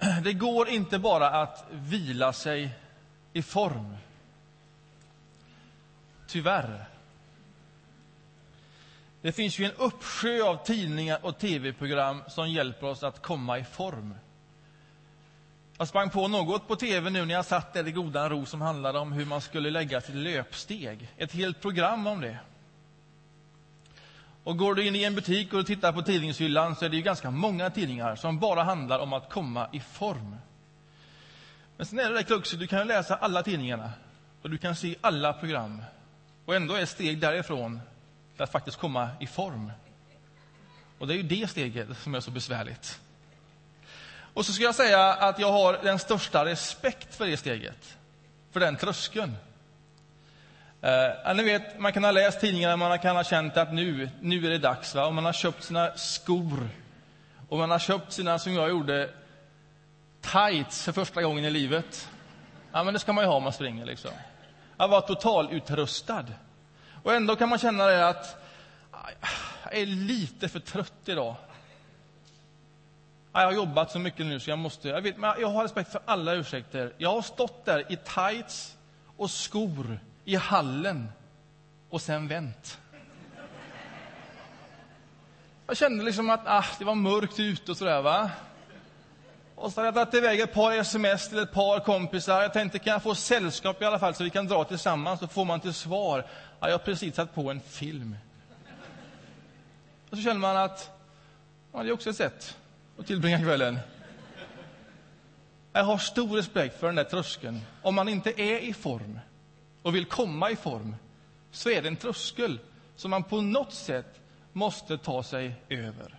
det går inte bara att vila sig i form. Tyvärr. Det finns ju en uppsjö av tidningar och tv-program som hjälper oss att komma i form. Jag sprang på något på tv nu när jag satt där i godan ro som handlade om hur man skulle lägga sitt löpsteg. Ett helt program om det. Och går du in i en butik och tittar på tidningshyllan så är det ju ganska många tidningar som bara handlar om att komma i form. Men sen är det där kruxet, du kan läsa alla tidningarna och du kan se alla program. Och ändå är steg därifrån för att faktiskt komma i form. Och det är ju det steget som är så besvärligt. Och så ska jag säga att jag har den största respekt för det steget. För den tröskeln. Eh, ni vet, man kan ha läst tidningarna, man kan ha känt att nu, nu är det dags. Va? Och man har köpt sina skor. Och man har köpt sina, som jag gjorde, tights för första gången i livet. Ja, men det ska man ju ha om man springer. Liksom. Att vara totalutrustad. Och ändå kan man känna det att ah, jag är lite för trött idag. Jag har jobbat så mycket nu så jag måste... Jag, vet, men jag har respekt för alla ursäkter. Jag har stått där i tights och skor i hallen och sen vänt. Jag kände liksom att ah, det var mörkt ute och sådär. Va? Och så hade jag dragit iväg ett par sms till ett par kompisar. Jag tänkte, kan jag få sällskap i alla fall så vi kan dra tillsammans? Så får man till svar, ja, jag har precis satt på en film. Och så känner man att, ja, det är också ett sätt att tillbringa kvällen. Jag har stor respekt för den där tröskeln. Om man inte är i form och vill komma i form, så är det en tröskel som man på något sätt måste ta sig över.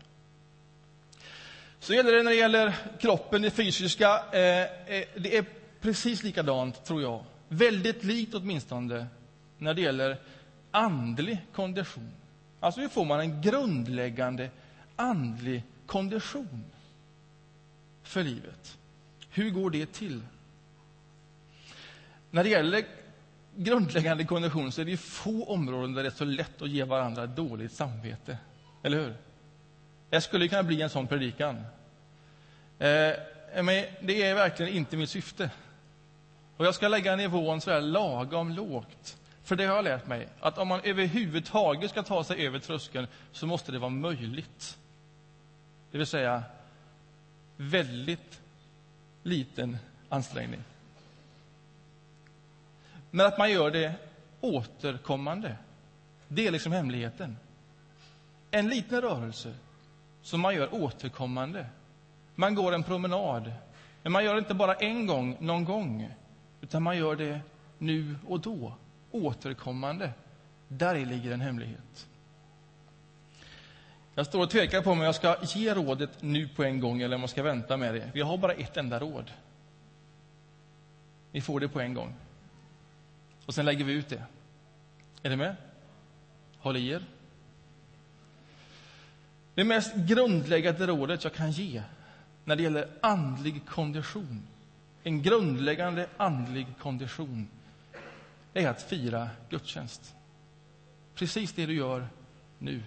Så gäller det när det gäller kroppen, det fysiska. Eh, eh, det är precis likadant, tror jag. Väldigt likt åtminstone när det gäller andlig kondition. Alltså hur får man en grundläggande andlig kondition för livet? Hur går det till? När det gäller grundläggande konvention så är det få områden där det är så lätt att ge varandra dåligt samvete. Eller hur? Jag skulle kunna bli en sån predikan. Eh, men det är verkligen inte mitt syfte. Och jag ska lägga nivån så här lagom lågt. För det har jag lärt mig, att om man överhuvudtaget ska ta sig över tröskeln så måste det vara möjligt. Det vill säga väldigt liten ansträngning. Men att man gör det återkommande, det är liksom hemligheten. En liten rörelse som man gör återkommande. Man går en promenad, men man gör det inte bara en gång, någon gång, utan man gör det nu och då, återkommande. Där ligger en hemlighet. Jag står och tvekar på om jag ska ge rådet nu på en gång eller om jag ska vänta med det. Vi har bara ett enda råd. Ni får det på en gång. Och sen lägger vi ut det. Är ni med? Håll i er. Det mest grundläggande rådet jag kan ge när det gäller andlig kondition, en grundläggande andlig kondition, är att fira gudstjänst. Precis det du gör nu.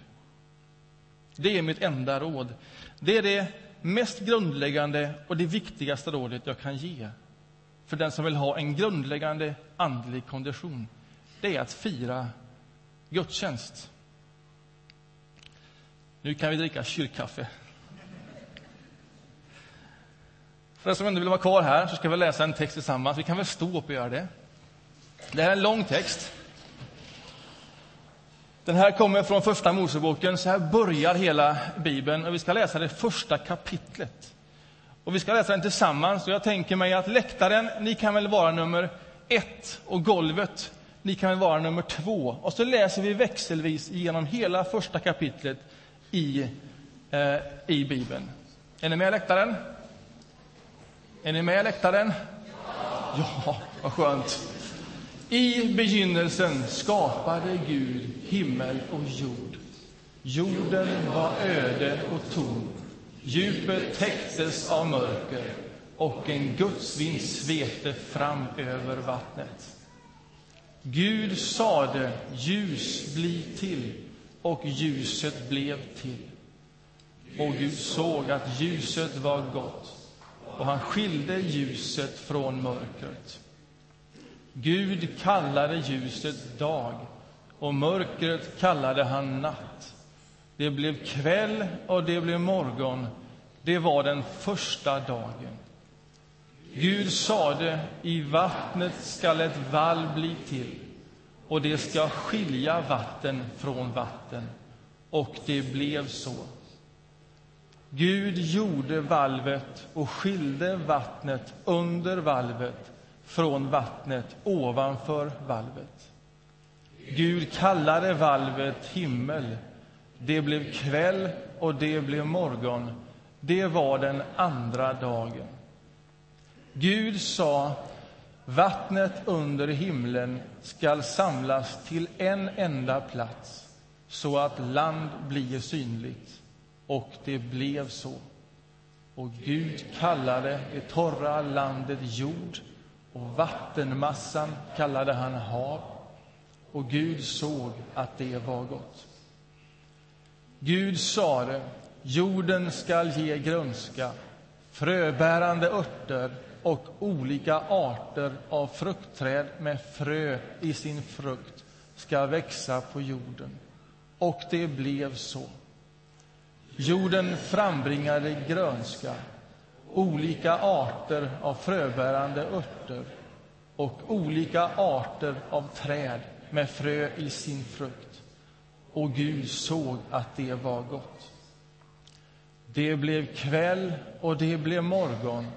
Det är mitt enda råd. Det är det mest grundläggande och det viktigaste rådet jag kan ge för den som vill ha en grundläggande andlig kondition. Det är att fira gudstjänst. Nu kan vi dricka kyrkkaffe. För den som ändå vill vara kvar här så ska vi läsa en text tillsammans. Vi kan väl stå upp och göra det. Det här är en lång text. Den här kommer från Första Moseboken. Så här börjar hela Bibeln. Och vi ska läsa det första kapitlet. Och vi ska läsa den tillsammans. Och jag tänker mig att läktaren, ni kan väl vara nummer ett och golvet, ni kan väl vara nummer två. Och så läser vi växelvis genom hela första kapitlet i, eh, i Bibeln. Är ni med läktaren? Är ni med läktaren? Ja, ja vad skönt. I begynnelsen skapade Gud himmel och jord. Jorden var öde och tom. Djupet täcktes av mörker och en gudsvind svepte fram över vattnet. Gud sade, ljus bli till, och ljuset blev till. Och Gud såg att ljuset var gott och han skilde ljuset från mörkret. Gud kallade ljuset dag och mörkret kallade han natt. Det blev kväll och det blev morgon. Det var den första dagen. Gud sade, i vattnet skall ett vall bli till och det ska skilja vatten från vatten. Och det blev så. Gud gjorde valvet och skilde vattnet under valvet från vattnet ovanför valvet. Gud kallade valvet himmel. Det blev kväll och det blev morgon. Det var den andra dagen. Gud sa, vattnet under himlen skall samlas till en enda plats så att land blir synligt. Och det blev så. Och Gud kallade det torra landet jord och vattenmassan kallade han hav. Och Gud såg att det var gott. Gud sade, jorden skall ge grönska, fröbärande örter och olika arter av fruktträd med frö i sin frukt ska växa på jorden. Och det blev så. Jorden frambringade grönska, olika arter av fröbärande örter och olika arter av träd med frö i sin frukt. Och Gud såg att det var gott. Det blev kväll och det blev morgon.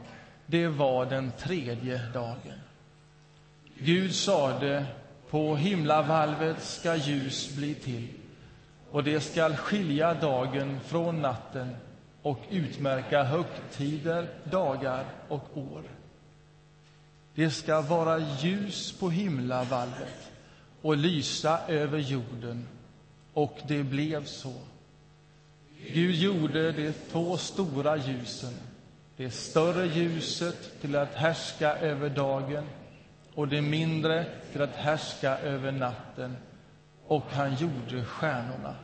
Det var den tredje dagen. Gud sade, på himlavalvet ska ljus bli till och det skall skilja dagen från natten och utmärka högtider, dagar och år. Det ska vara ljus på himlavalvet och lysa över jorden. Och det blev så. Gud gjorde de två stora ljusen, det större ljuset till att härska över dagen och det mindre till att härska över natten, och han gjorde stjärnorna.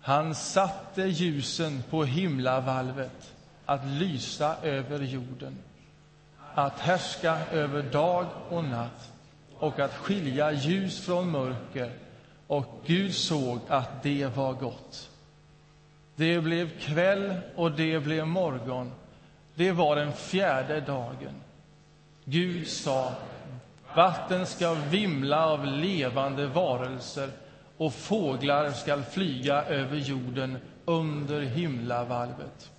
Han satte ljusen på himlavalvet att lysa över jorden, att härska över dag och natt och att skilja ljus från mörker. Och Gud såg att det var gott. Det blev kväll och det blev morgon. Det var den fjärde dagen. Gud sa, vatten ska vimla av levande varelser och fåglar skall flyga över jorden under himlavalvet.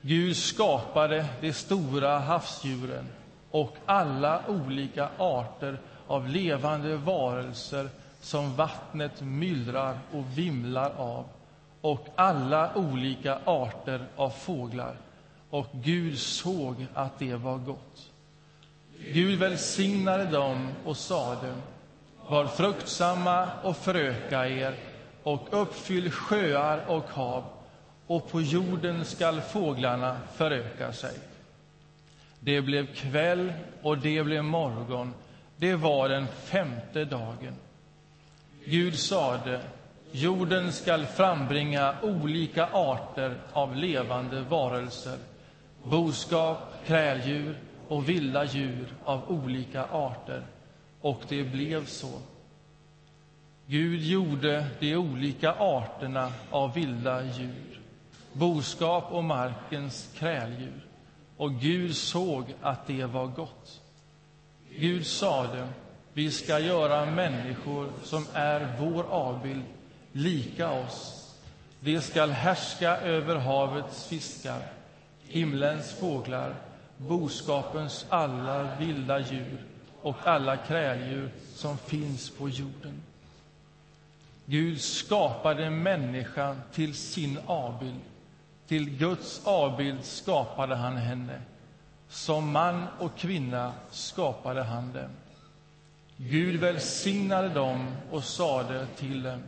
Gud skapade de stora havsdjuren och alla olika arter av levande varelser som vattnet myllrar och vimlar av och alla olika arter av fåglar. Och Gud såg att det var gott. Gud välsignade dem och sade var fruktsamma och föröka er och uppfyll sjöar och hav och på jorden skall fåglarna föröka sig. Det blev kväll och det blev morgon. Det var den femte dagen. Gud sade, jorden skall frambringa olika arter av levande varelser, boskap, kräldjur och vilda djur av olika arter. Och det blev så. Gud gjorde de olika arterna av vilda djur, boskap och markens kräldjur. Och Gud såg att det var gott. Gud sade, vi ska göra människor som är vår avbild, lika oss. De skall härska över havets fiskar, himlens fåglar, boskapens alla vilda djur och alla kräldjur som finns på jorden. Gud skapade människan till sin avbild. Till Guds avbild skapade han henne. Som man och kvinna skapade han dem. Gud välsignade dem och sade till dem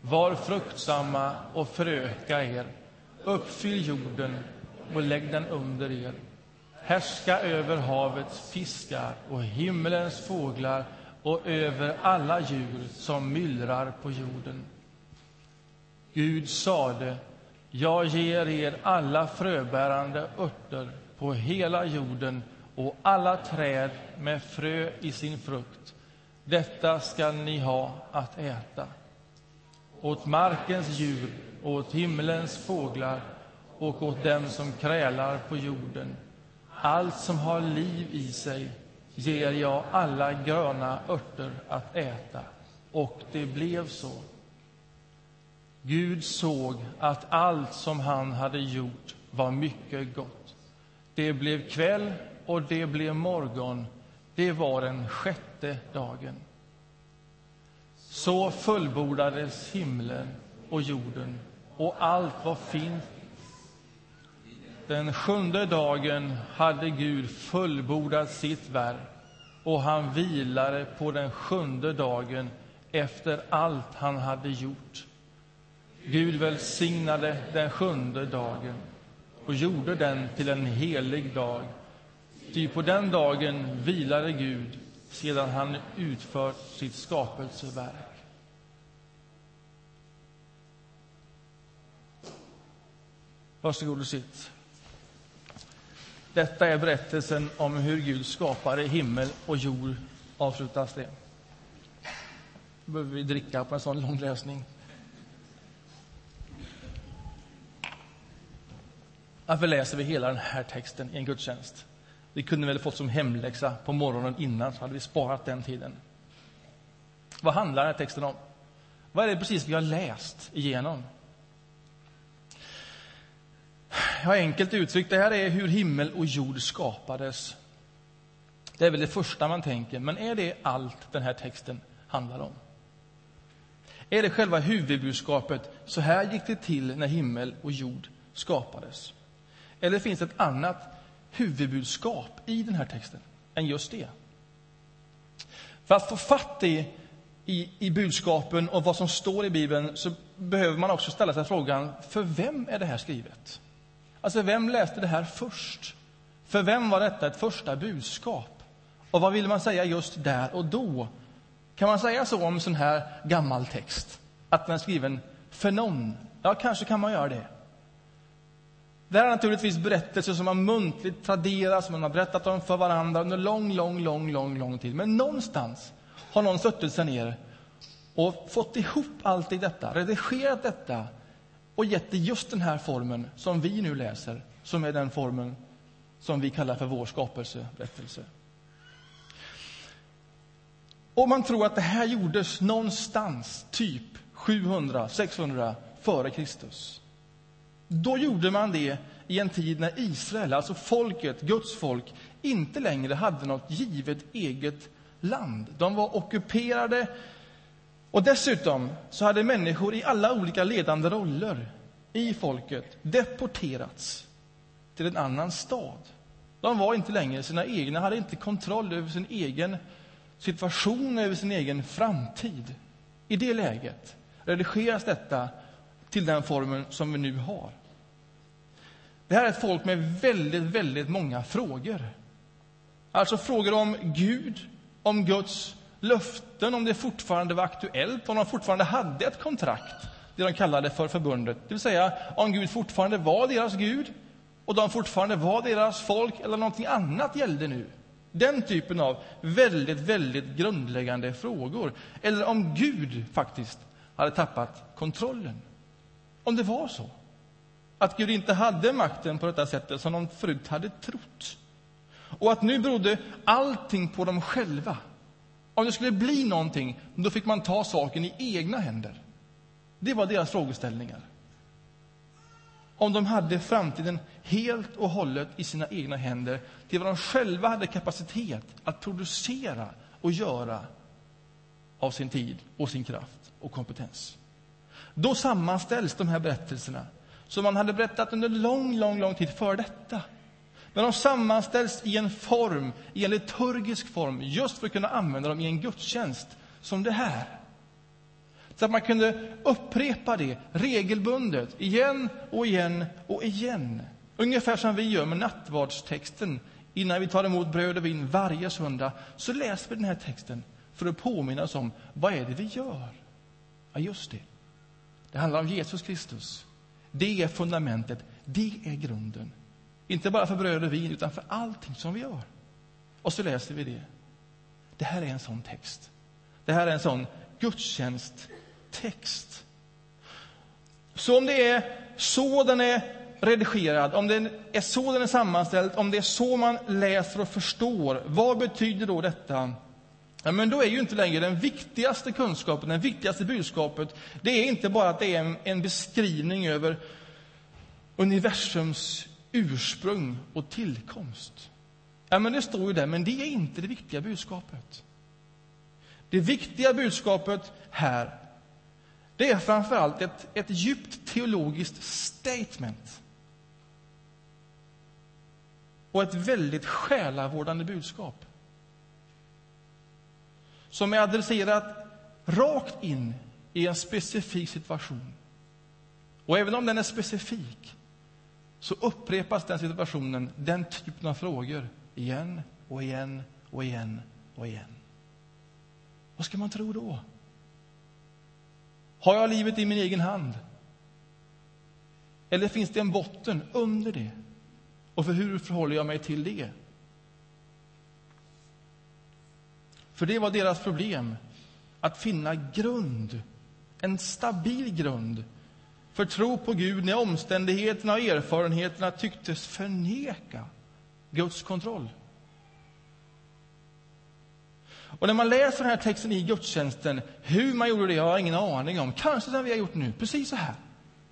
Var fruktsamma och föröka er, uppfyll jorden och lägg den under er härska över havets fiskar och himlens fåglar och över alla djur som myllrar på jorden. Gud sade, Jag ger er alla fröbärande örter på hela jorden och alla träd med frö i sin frukt. Detta skall ni ha att äta. Åt markens djur, åt himlens fåglar och åt dem som krälar på jorden. Allt som har liv i sig ger jag alla gröna örter att äta. Och det blev så. Gud såg att allt som han hade gjort var mycket gott. Det blev kväll och det blev morgon. Det var den sjätte dagen. Så fullbordades himlen och jorden och allt var fint. Den sjunde dagen hade Gud fullbordat sitt verk och han vilade på den sjunde dagen efter allt han hade gjort. Gud välsignade den sjunde dagen och gjorde den till en helig dag. Ty på den dagen vilade Gud sedan han utfört sitt skapelseverk. Varsågod och sitt. Detta är berättelsen om hur Gud skapade himmel och jord, avslutas det. Då behöver vi dricka på en sån lång läsning. Varför läser vi hela den här texten i en gudstjänst? Vi kunde väl fått som hemläxa på morgonen innan, så hade vi sparat den tiden. Vad handlar den här texten om? Vad är det precis vi har läst igenom? Ja, enkelt uttryckt, det här är hur himmel och jord skapades. Det är väl det första man tänker, men är det allt den här texten handlar om? Är det själva huvudbudskapet, så här gick det till när himmel och jord skapades? Eller finns det ett annat huvudbudskap i den här texten än just det? För att få fatt i, i, i budskapen och vad som står i Bibeln så behöver man också ställa sig frågan, för vem är det här skrivet? Alltså, vem läste det här först? För vem var detta ett första budskap? Och vad ville man säga just där och då? Kan man säga så om sån här gammal text? Att den är skriven för någon? Ja, kanske kan man göra det. Det här är naturligtvis berättelser som har muntligt traderats, som man har berättat om för varandra under lång, lång, lång, lång, lång tid. Men någonstans har någon suttit sig ner och fått ihop allt i detta, redigerat detta och gett det just den här formen som vi nu läser, som är den formen som vi kallar för vår skapelseberättelse. Och man tror att det här gjordes någonstans, typ 700, 600 före Kristus. Då gjorde man det i en tid när Israel, alltså folket, Guds folk, inte längre hade något givet eget land. De var ockuperade och dessutom så hade människor i alla olika ledande roller i folket deporterats till en annan stad. De var inte längre sina egna, hade inte kontroll över sin egen situation, över sin egen framtid. I det läget redigeras detta till den formen som vi nu har. Det här är ett folk med väldigt, väldigt många frågor. Alltså frågor om Gud, om Guds löften, om det fortfarande var aktuellt, om de fortfarande hade ett kontrakt, det de kallade för förbundet. Det vill säga, om Gud fortfarande var deras Gud och de fortfarande var deras folk, eller någonting annat gällde nu. Den typen av väldigt, väldigt grundläggande frågor. Eller om Gud faktiskt hade tappat kontrollen. Om det var så. Att Gud inte hade makten på detta sättet som de förut hade trott. Och att nu berodde allting på dem själva. Om det skulle bli någonting, då fick man ta saken i egna händer. Det var deras frågeställningar. Om de hade framtiden helt och hållet i sina egna händer till vad de själva hade kapacitet att producera och göra av sin tid och sin kraft och kompetens. Då sammanställs de här berättelserna som man hade berättat under lång, lång, lång tid före detta. Men de sammanställs i en form, i en liturgisk form, just för att kunna använda dem i en gudstjänst som det här. Så att man kunde upprepa det regelbundet, igen och igen och igen. Ungefär som vi gör med nattvardstexten. Innan vi tar emot bröd och vin varje söndag så läser vi den här texten för att påminnas om vad är det vi gör. Ja, just det. Det handlar om Jesus Kristus. Det är fundamentet, det är grunden. Inte bara för bröd och vin, utan för allting som vi gör. Och så läser vi det. Det här är en sån text. Det här är en sån gudstjänsttext. Så om det är så den är redigerad, om det är så den är sammanställd, om det är så man läser och förstår, vad betyder då detta? Ja, men då är ju inte längre den viktigaste kunskapen, det viktigaste budskapet, det är inte bara att det är en, en beskrivning över universums ursprung och tillkomst. Ja, men det står ju där, men det är inte det viktiga budskapet. Det viktiga budskapet här, det är framförallt ett, ett djupt teologiskt statement. Och ett väldigt själavårdande budskap. Som är adresserat rakt in i en specifik situation. Och även om den är specifik, så upprepas den situationen, den typen av frågor, igen och igen och igen och igen. Vad ska man tro då? Har jag livet i min egen hand? Eller finns det en botten under det? Och för hur förhåller jag mig till det? För det var deras problem, att finna grund, en stabil grund för tro på Gud när omständigheterna och erfarenheterna tycktes förneka Guds kontroll. Och när man läser den här texten i gudstjänsten, hur man gjorde det har jag ingen aning om. Kanske som vi har gjort nu, precis så här.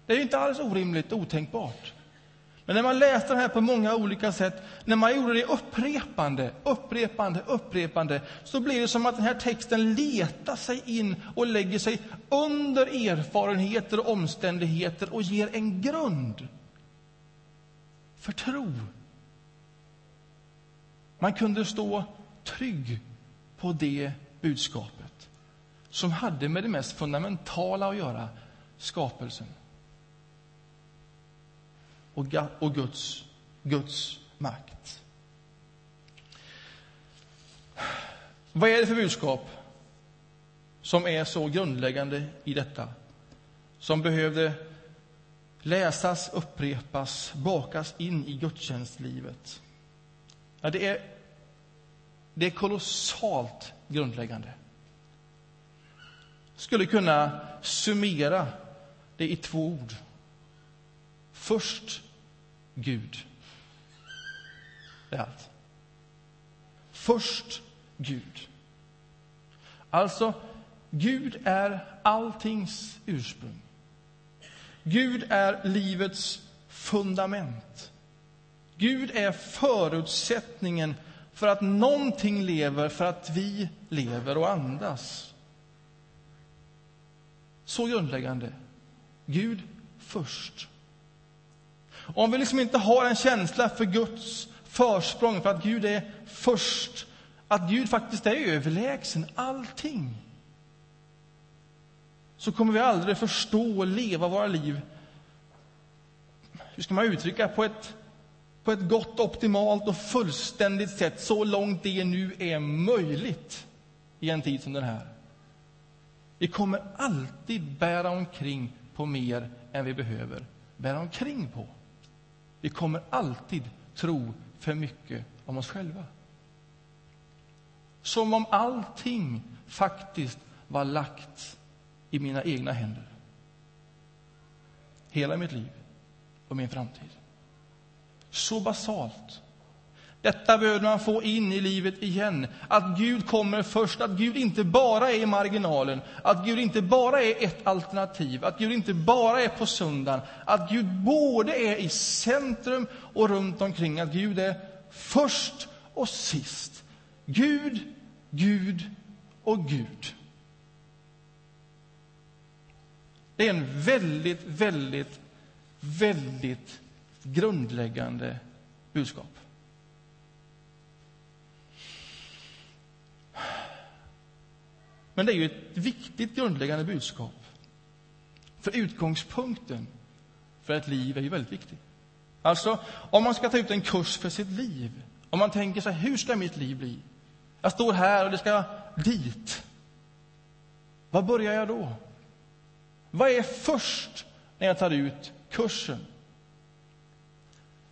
Det är inte alls orimligt och otänkbart. Men när man läste den här på många olika sätt, när man gjorde det upprepande, upprepande, upprepande, så blir det som att den här texten letar sig in och lägger sig under erfarenheter och omständigheter och ger en grund för tro. Man kunde stå trygg på det budskapet som hade med det mest fundamentala att göra, skapelsen och Guds, Guds makt. Vad är det för budskap som är så grundläggande i detta? Som behövde läsas, upprepas, bakas in i gudstjänstlivet? Ja, det, är, det är kolossalt grundläggande. skulle kunna summera det i två ord. Först Gud. Det är allt. Först Gud. Alltså, Gud är alltings ursprung. Gud är livets fundament. Gud är förutsättningen för att någonting lever, för att vi lever och andas. Så grundläggande. Gud först. Om vi liksom inte har en känsla för Guds försprång, för att Gud är först, att Gud faktiskt är överlägsen allting, så kommer vi aldrig förstå och leva våra liv, hur ska man uttrycka på ett, på ett gott, optimalt och fullständigt sätt, så långt det nu är möjligt i en tid som den här. Vi kommer alltid bära omkring på mer än vi behöver bära omkring på. Vi kommer alltid tro för mycket om oss själva. Som om allting faktiskt var lagt i mina egna händer. Hela mitt liv och min framtid. Så basalt detta behöver man få in i livet igen. Att Gud kommer först, att Gud inte bara är i marginalen, att Gud inte bara är ett alternativ, att Gud inte bara är på söndagen, att Gud både är i centrum och runt omkring, att Gud är först och sist. Gud, Gud och Gud. Det är en väldigt, väldigt, väldigt grundläggande budskap. Men det är ju ett viktigt grundläggande budskap. För utgångspunkten för ett liv är ju väldigt viktig. Alltså, om man ska ta ut en kurs för sitt liv, om man tänker sig hur ska mitt liv bli? Jag står här och det ska dit. Var börjar jag då? Vad är först när jag tar ut kursen.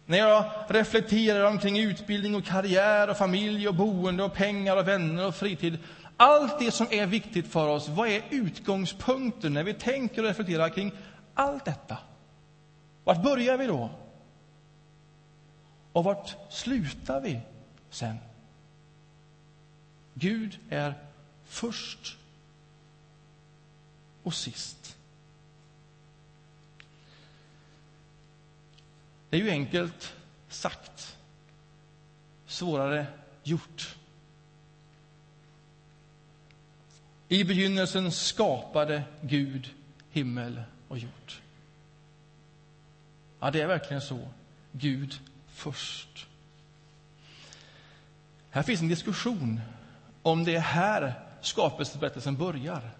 När jag reflekterar omkring utbildning och karriär och familj och boende och pengar och vänner och fritid. Allt det som är viktigt för oss, vad är utgångspunkten när vi tänker och reflekterar kring allt detta? Vart börjar vi då? Och vart slutar vi sen? Gud är först och sist. Det är ju enkelt sagt, svårare gjort. I begynnelsen skapade Gud himmel och jord. Ja, det är verkligen så. Gud först. Här finns en diskussion om det är här skapelseberättelsen börjar.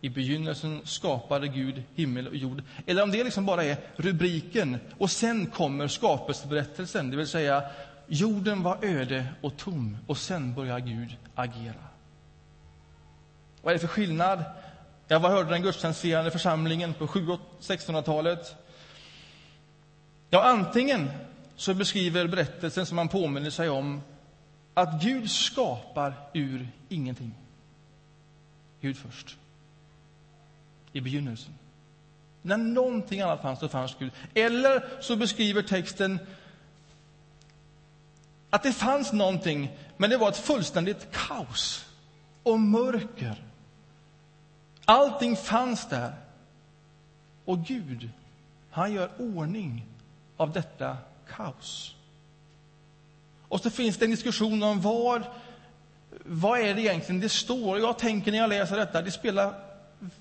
I begynnelsen skapade Gud himmel och jord. Eller om det liksom bara är rubriken och sen kommer skapelseberättelsen, det vill säga jorden var öde och tom och sen börjar Gud agera. Vad är det för skillnad? Jag var hörde den gudstjänstfirande församlingen på 1600-talet. Ja, antingen så beskriver berättelsen som man påminner sig om att Gud skapar ur ingenting. Gud först. I begynnelsen. När någonting annat fanns, så fanns Gud. Eller så beskriver texten att det fanns någonting, men det var ett fullständigt kaos och mörker. Allting fanns där. Och Gud, han gör ordning av detta kaos. Och så finns det en diskussion om vad, vad är det egentligen det står. Jag tänker när jag läser detta, det spelar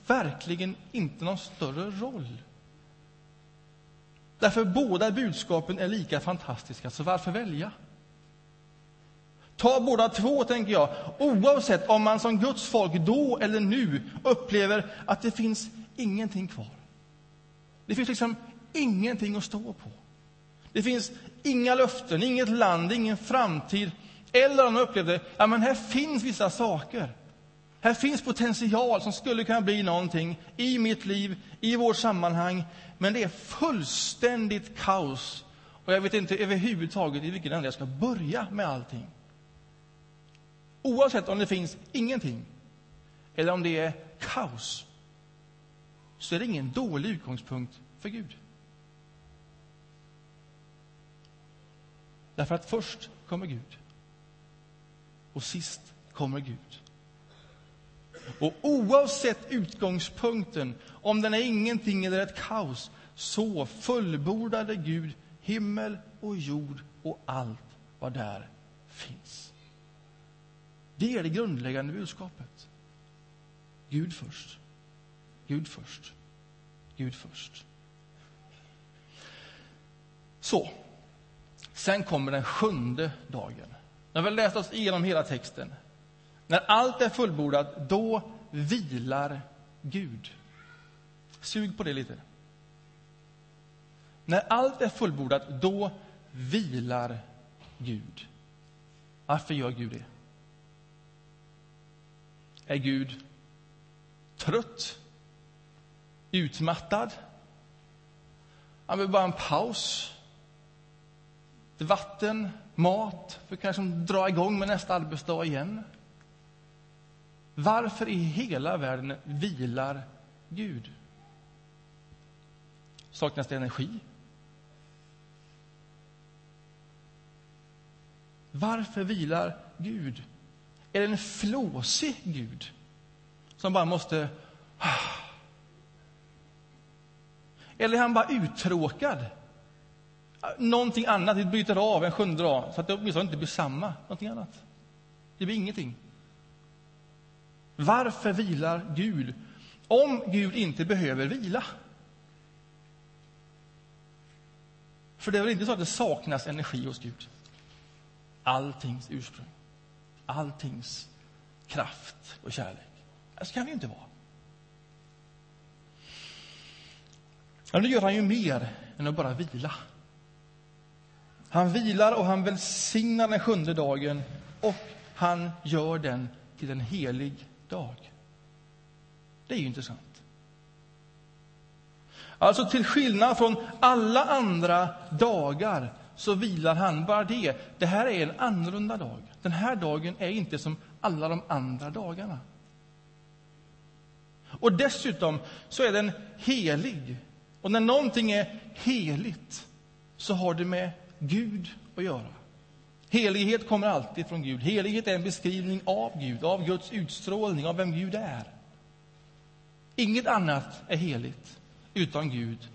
verkligen inte någon större roll. Därför båda budskapen är lika fantastiska, så varför välja? Ta båda två, tänker jag, oavsett om man som Guds folk då eller nu upplever att det finns ingenting kvar. Det finns liksom ingenting att stå på. Det finns inga löften, inget land, ingen framtid. Eller om man upplevde att ja, här finns vissa saker. Här finns potential som skulle kunna bli någonting i mitt liv, i vårt sammanhang. Men det är fullständigt kaos. Och jag vet inte överhuvudtaget i vilken ände jag ska börja med allting. Oavsett om det finns ingenting eller om det är kaos så är det ingen dålig utgångspunkt för Gud. Därför att först kommer Gud och sist kommer Gud. Och oavsett utgångspunkten, om den är ingenting eller ett kaos, så fullbordade Gud himmel och jord och allt vad där finns. Det är det grundläggande budskapet. Gud först. Gud först. Gud först. Så, sen kommer den sjunde dagen. När vi har läst oss igenom hela texten. När allt är fullbordat, då vilar Gud. Sug på det lite. När allt är fullbordat, då vilar Gud. Varför gör Gud det? Är Gud trött? Utmattad? Han vill bara en paus. Vatten, mat, för att kanske dra igång med nästa arbetsdag igen. Varför i hela världen vilar Gud? Saknas det energi? Varför vilar Gud? Är det en flåsig Gud som bara måste... Eller är han bara uttråkad? Någonting annat, vi bryter av en sjunde dag så att det åtminstone inte blir samma. Någonting annat. Det blir ingenting. Varför vilar Gud om Gud inte behöver vila? För det är väl inte så att det saknas energi hos Gud? Alltings ursprung alltings kraft och kärlek. Det ju vi inte vara. Men nu gör han ju mer än att bara vila. Han vilar och han välsignar den sjunde dagen och han gör den till en helig dag. Det är ju intressant. Alltså till skillnad från alla andra dagar så vilar han. Bara det. Det här är en annorlunda dag. Den här dagen är inte som alla de andra dagarna. Och dessutom så är den helig. Och när någonting är heligt så har det med Gud att göra. Helighet kommer alltid från Gud. Helighet är en beskrivning av Gud, av Guds utstrålning, av vem Gud är. Inget annat är heligt utan Gud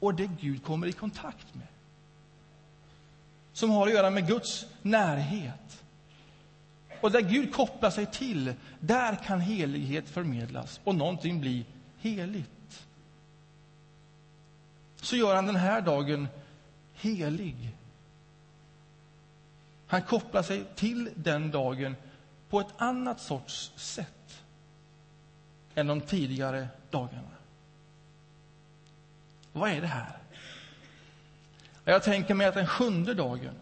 och det Gud kommer i kontakt med. Som har att göra med Guds närhet. Och där Gud kopplar sig till, där kan helighet förmedlas och någonting bli heligt. Så gör han den här dagen helig. Han kopplar sig till den dagen på ett annat sorts sätt än de tidigare dagarna. Vad är det här? Jag tänker mig att den sjunde dagen,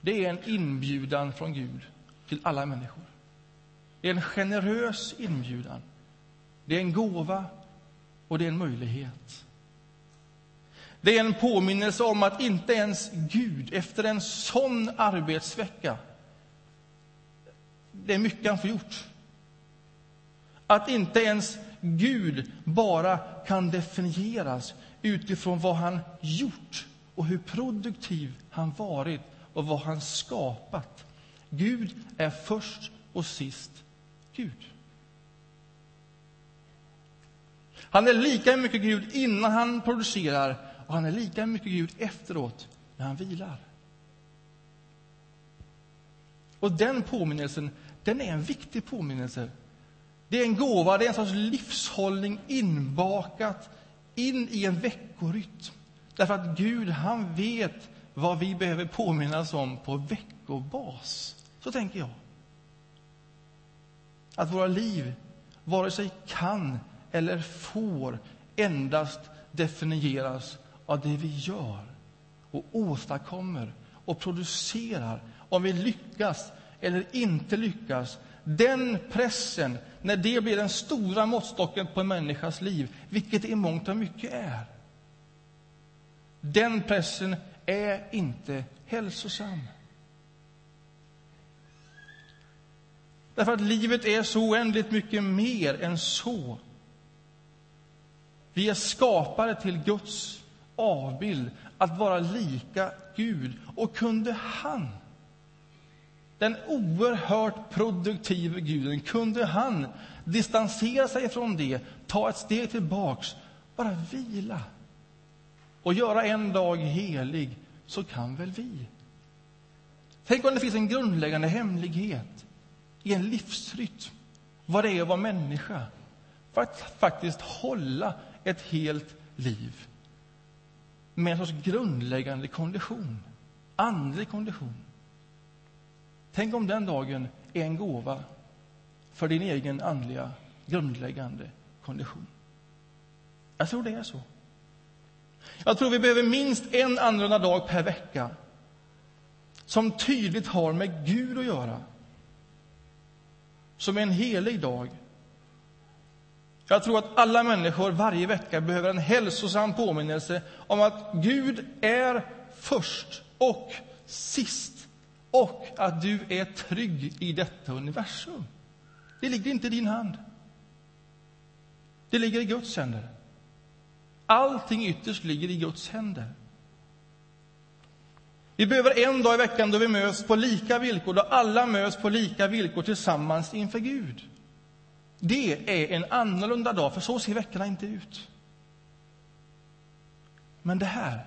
det är en inbjudan från Gud till alla människor. Det är en generös inbjudan. Det är en gåva och det är en möjlighet. Det är en påminnelse om att inte ens Gud, efter en sån arbetsvecka, det är mycket han får gjort. Att inte ens Gud bara kan definieras utifrån vad han gjort och hur produktiv han varit och vad han skapat. Gud är först och sist Gud. Han är lika mycket Gud innan han producerar och han är lika mycket Gud efteråt, när han vilar. Och den påminnelsen, den är en viktig påminnelse. Det är en gåva, det är en sorts livshållning inbakat in i en veckorytm. Därför att Gud, han vet vad vi behöver påminnas om på veckobas. Så tänker jag. Att våra liv vare sig kan eller får endast definieras av det vi gör och åstadkommer och producerar, om vi lyckas eller inte lyckas. Den pressen, när det blir den stora måttstocken på en människas liv, vilket det i mångt och mycket är, den pressen är inte hälsosam. Därför att livet är så oändligt mycket mer än så. Vi är skapade till Guds avbild, att vara lika Gud. Och kunde han, den oerhört produktive guden, kunde han distansera sig från det, ta ett steg tillbaks, bara vila och göra en dag helig, så kan väl vi? Tänk om det finns en grundläggande hemlighet i en livsrytm, vad det är att vara människa, för att faktiskt hålla ett helt liv med en sorts grundläggande kondition, andlig kondition. Tänk om den dagen är en gåva för din egen andliga grundläggande kondition. Jag tror det är så. Jag tror vi behöver minst en annorlunda dag per vecka som tydligt har med Gud att göra. Som är en helig dag jag tror att alla människor varje vecka behöver en hälsosam påminnelse om att Gud är först och sist och att du är trygg i detta universum. Det ligger inte i din hand. Det ligger i Guds händer. Allting ytterst ligger i Guds händer. Vi behöver en dag i veckan då vi möts på lika villkor, då alla möts på lika villkor tillsammans inför Gud. Det är en annorlunda dag, för så ser veckorna inte ut. Men det här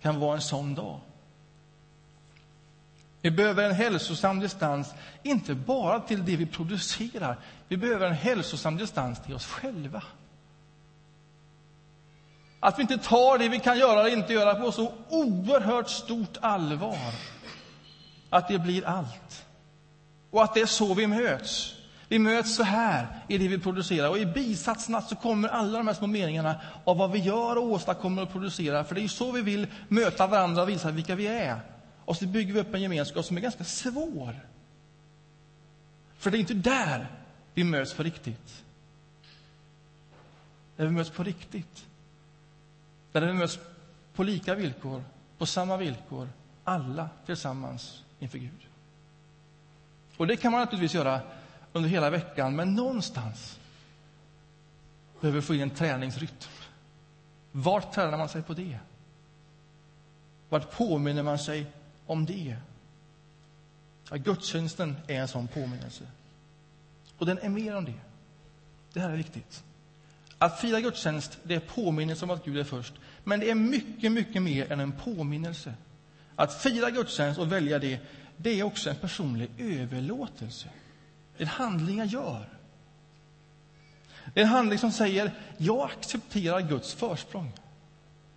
kan vara en sån dag. Vi behöver en hälsosam distans, inte bara till det vi producerar. Vi behöver en hälsosam distans till oss själva. Att vi inte tar det vi kan göra eller inte göra på så oerhört stort allvar att det blir allt. Och att det är så vi möts. Vi möts så här i det vi producerar. Och I bisatserna så kommer alla de här små meningarna av vad vi gör och åstadkommer och producerar. För det är så vi vill möta varandra och visa vilka vi är. Och så bygger vi upp en gemenskap som är ganska svår. För det är inte där vi möts på riktigt. Där vi möts på riktigt, där vi möts på lika villkor, på samma villkor, alla tillsammans inför Gud. Och det kan man naturligtvis göra under hela veckan, men någonstans behöver vi få in en träningsrytm. Vart tränar man sig på det? Vart påminner man sig om det? Ja, gudstjänsten är en sån påminnelse. Och den är mer om det. Det här är viktigt. Att fira gudstjänst det är påminnelse om att Gud är först. Men det är mycket, mycket mer än en påminnelse. Att fira gudstjänst och välja det, det är också en personlig överlåtelse. En handling jag gör. Det är en handling som säger jag accepterar Guds försprång.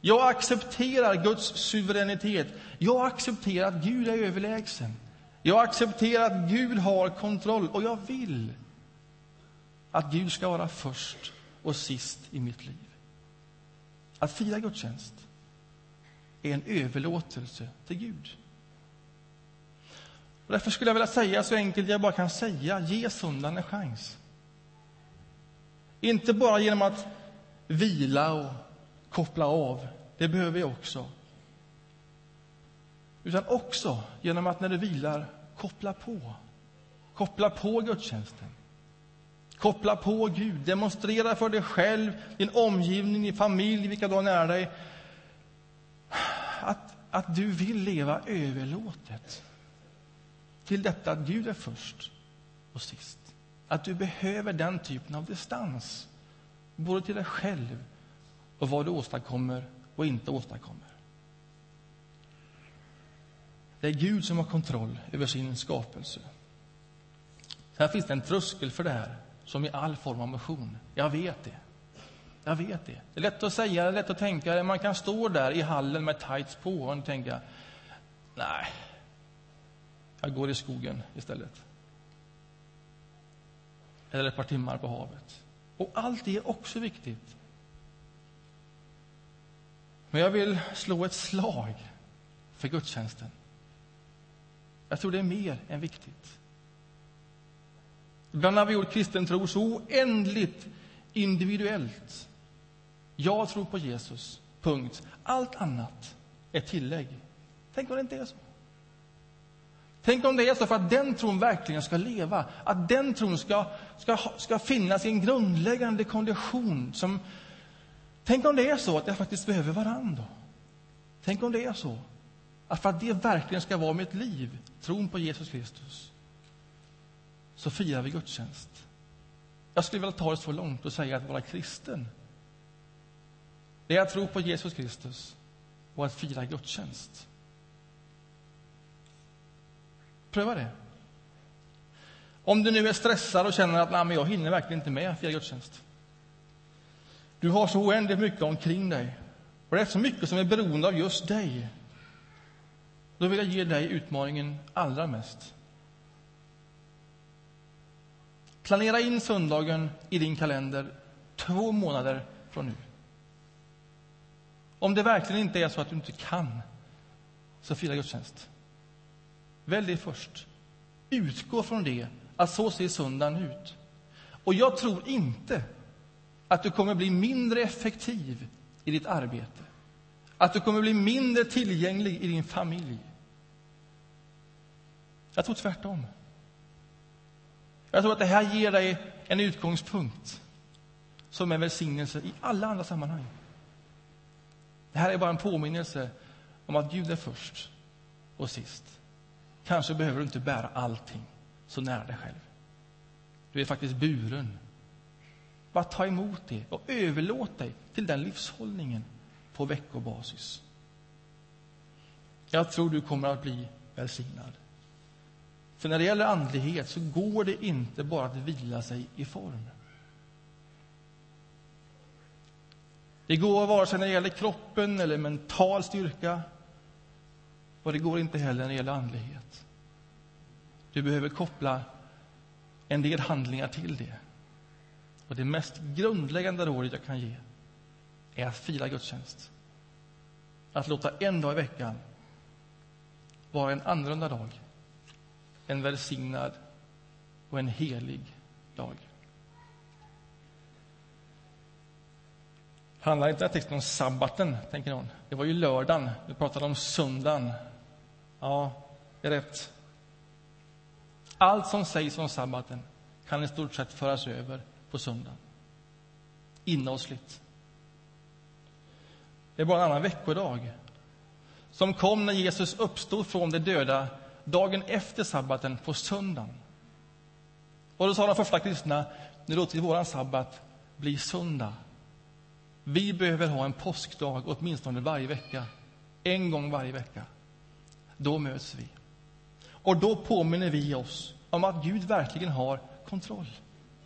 Jag accepterar Guds suveränitet. Jag accepterar att Gud är överlägsen. Jag accepterar att Gud har kontroll och jag vill att Gud ska vara först och sist i mitt liv. Att fira gudstjänst är en överlåtelse till Gud. Och därför skulle jag vilja säga så enkelt jag bara kan säga, ge söndagen en chans. Inte bara genom att vila och koppla av, det behöver vi också. Utan också genom att när du vilar, koppla på. Koppla på gudstjänsten. Koppla på Gud. Demonstrera för dig själv, din omgivning, din familj, vilka du har nära dig att, att du vill leva överlåtet till detta att Gud är först och sist. Att du behöver den typen av distans, både till dig själv och vad du åstadkommer och inte åstadkommer. Det är Gud som har kontroll över sin skapelse. Här finns det en tröskel för det här, som i all form av motion. Jag vet det. Jag vet det. Det är lätt att säga, det är lätt att tänka. Man kan stå där i hallen med tights på och tänka, nej, jag går i skogen istället. Eller ett par timmar på havet. Och allt det är också viktigt. Men jag vill slå ett slag för gudstjänsten. Jag tror det är mer än viktigt. Ibland har vi gjort kristen tro så oändligt individuellt. Jag tror på Jesus, punkt. Allt annat är tillägg. Tänk om det inte är så. Tänk om det är så för att den tron verkligen ska leva, att den tron ska, ska, ska finnas i en grundläggande kondition. Som, tänk om det är så att jag faktiskt behöver varandra. Tänk om det är så att för att det verkligen ska vara mitt liv, tron på Jesus Kristus, så firar vi gudstjänst. Jag skulle vilja ta det så långt och säga att vara kristen, det är att tro på Jesus Kristus och att fira gudstjänst. Pröva det. Om du nu är stressad och känner att Nej, men jag hinner verkligen inte med att fira gudstjänst. Du har så oändligt mycket omkring dig och det är så mycket som är beroende av just dig. Då vill jag ge dig utmaningen allra mest. Planera in söndagen i din kalender två månader från nu. Om det verkligen inte är så att du inte kan, så fira gudstjänst. Välj det först. Utgå från det, att så ser söndagen ut. Och jag tror inte att du kommer bli mindre effektiv i ditt arbete. Att du kommer bli mindre tillgänglig i din familj. Jag tror tvärtom. Jag tror att det här ger dig en utgångspunkt som är välsignelse i alla andra sammanhang. Det här är bara en påminnelse om att Gud är först och sist. Kanske behöver du inte bära allting så nära dig själv. Du är faktiskt buren. Bara ta emot det och överlåt dig till den livshållningen på veckobasis. Jag tror du kommer att bli välsignad. För när det gäller andlighet så går det inte bara att vila sig i form. Det går vare sig när det gäller kroppen eller mental styrka. Och det går inte heller när det gäller andlighet. Du behöver koppla en del handlingar till det. Och det mest grundläggande rådet jag kan ge är att fira gudstjänst. Att låta en dag i veckan vara en annorlunda dag. En välsignad och en helig dag. Handlar inte den här texten om sabbaten, tänker någon? Det var ju lördagen. Vi pratade om söndagen. Ja, det är rätt. Allt som sägs om sabbaten kan i stort sett föras över på söndagen. Innehållsligt. Det är bara en annan veckodag som kom när Jesus uppstod från de döda dagen efter sabbaten på söndagen. Och då sa de första kristna, nu låter vi våran sabbat bli söndag. Vi behöver ha en påskdag åtminstone varje vecka. En gång varje vecka. Då möts vi. Och då påminner vi oss om att Gud verkligen har kontroll.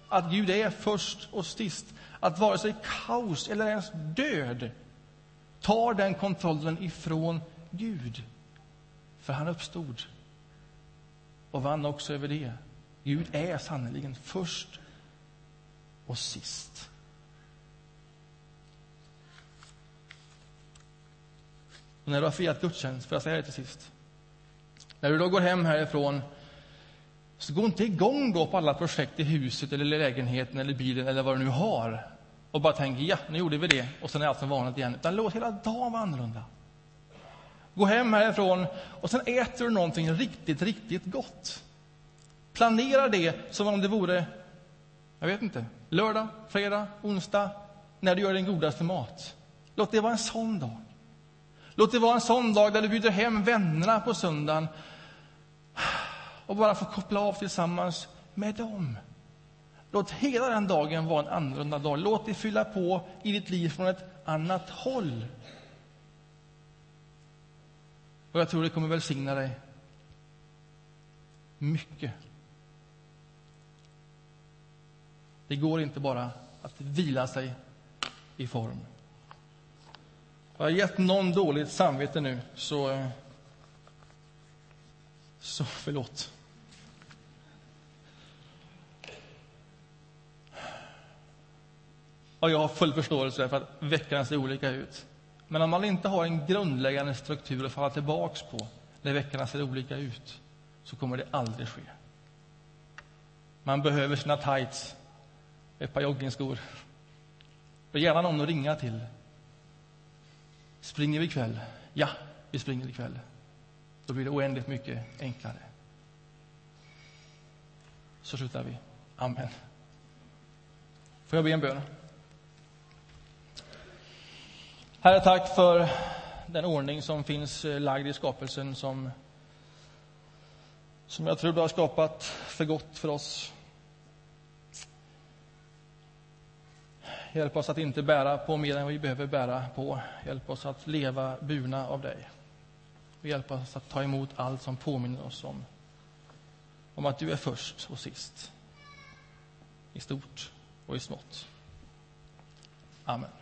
Att Gud är först och sist. Att vare sig kaos eller ens död tar den kontrollen ifrån Gud. För han uppstod och vann också över det. Gud är sannerligen först och sist. Och när du har firat gudstjänst, får jag säga det till sist. När du då går hem härifrån, så gå inte igång då på alla projekt i huset eller lägenheten eller bilen eller vad du nu har och bara tänk, ja, nu gjorde vi det och sen är allt som vanligt igen. Utan låt hela dagen vara annorlunda. Gå hem härifrån och sen äter du någonting riktigt, riktigt gott. Planera det som om det vore, jag vet inte, lördag, fredag, onsdag, när du gör din godaste mat. Låt det vara en sån dag. Låt det vara en sån dag där du bjuder hem vännerna på söndagen och bara får koppla av tillsammans med dem. Låt hela den dagen vara en annorlunda dag. Låt det fylla på i ditt liv från ett annat håll. Och jag tror det kommer välsigna dig mycket. Det går inte bara att vila sig i form. Har jag gett någon dåligt samvete nu, så... Så förlåt. Och jag har full förståelse för att veckan ser olika ut. Men om man inte har en grundläggande struktur att falla tillbaka på när veckorna ser olika ut, så kommer det aldrig ske. Man behöver sina tights, ett par joggingskor och gärna någon att ringa till. Springer vi ikväll? Ja, vi springer ikväll. Då blir det oändligt mycket enklare. Så slutar vi. Amen. Får jag be en bön? Herre, tack för den ordning som finns eh, lagd i skapelsen som, som jag tror du har skapat för gott för oss. Hjälp oss att inte bära på mer än vi behöver bära på. Hjälp oss att leva burna av dig. Och hjälp oss att ta emot allt som påminner oss om, om att du är först och sist. I stort och i smått. Amen.